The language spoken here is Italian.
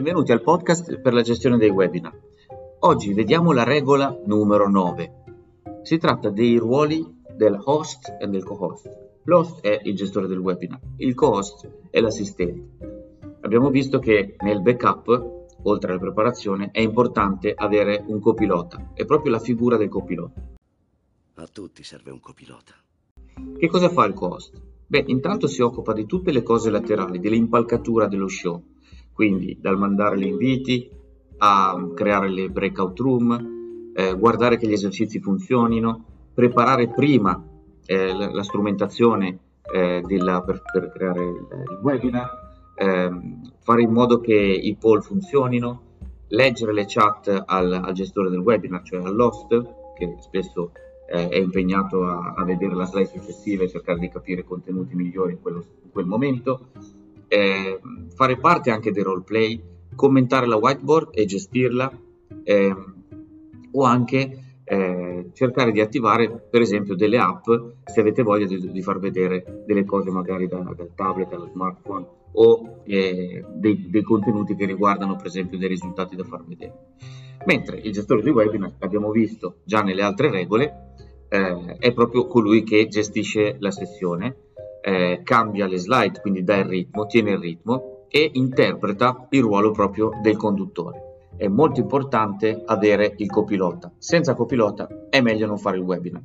Benvenuti al podcast per la gestione dei webinar. Oggi vediamo la regola numero 9. Si tratta dei ruoli del host e del co-host. L'host è il gestore del webinar, il co-host è l'assistente. Abbiamo visto che nel backup, oltre alla preparazione, è importante avere un copilota, è proprio la figura del copilota. A tutti serve un copilota. Che cosa fa il co-host? Beh, intanto si occupa di tutte le cose laterali, dell'impalcatura dello show, quindi dal mandare gli inviti a creare le breakout room, eh, guardare che gli esercizi funzionino, preparare prima eh, la, strumentazione eh, della, per, per, creare il, il webinar, ehm, fare in modo che i poll funzionino, leggere le chat al, al gestore del webinar, cioè all'host, che spesso eh, è impegnato a, a, vedere la slide successiva e cercare di capire contenuti migliori in, quello, in quel momento eh, fare parte anche dei roleplay, commentare la whiteboard e gestirla eh, o anche eh, cercare di attivare per esempio delle app se avete voglia di, di far vedere delle cose magari da, dal tablet, dallo smartphone o eh, dei, dei, contenuti che riguardano per esempio dei risultati da far vedere. Mentre il gestore di webinar, abbiamo visto già nelle altre regole, eh, è proprio colui che gestisce la sessione eh, cambia le slide, quindi dà il ritmo, tiene il ritmo e interpreta il ruolo proprio del conduttore. È molto importante avere il copilota. Senza copilota è meglio non fare il webinar.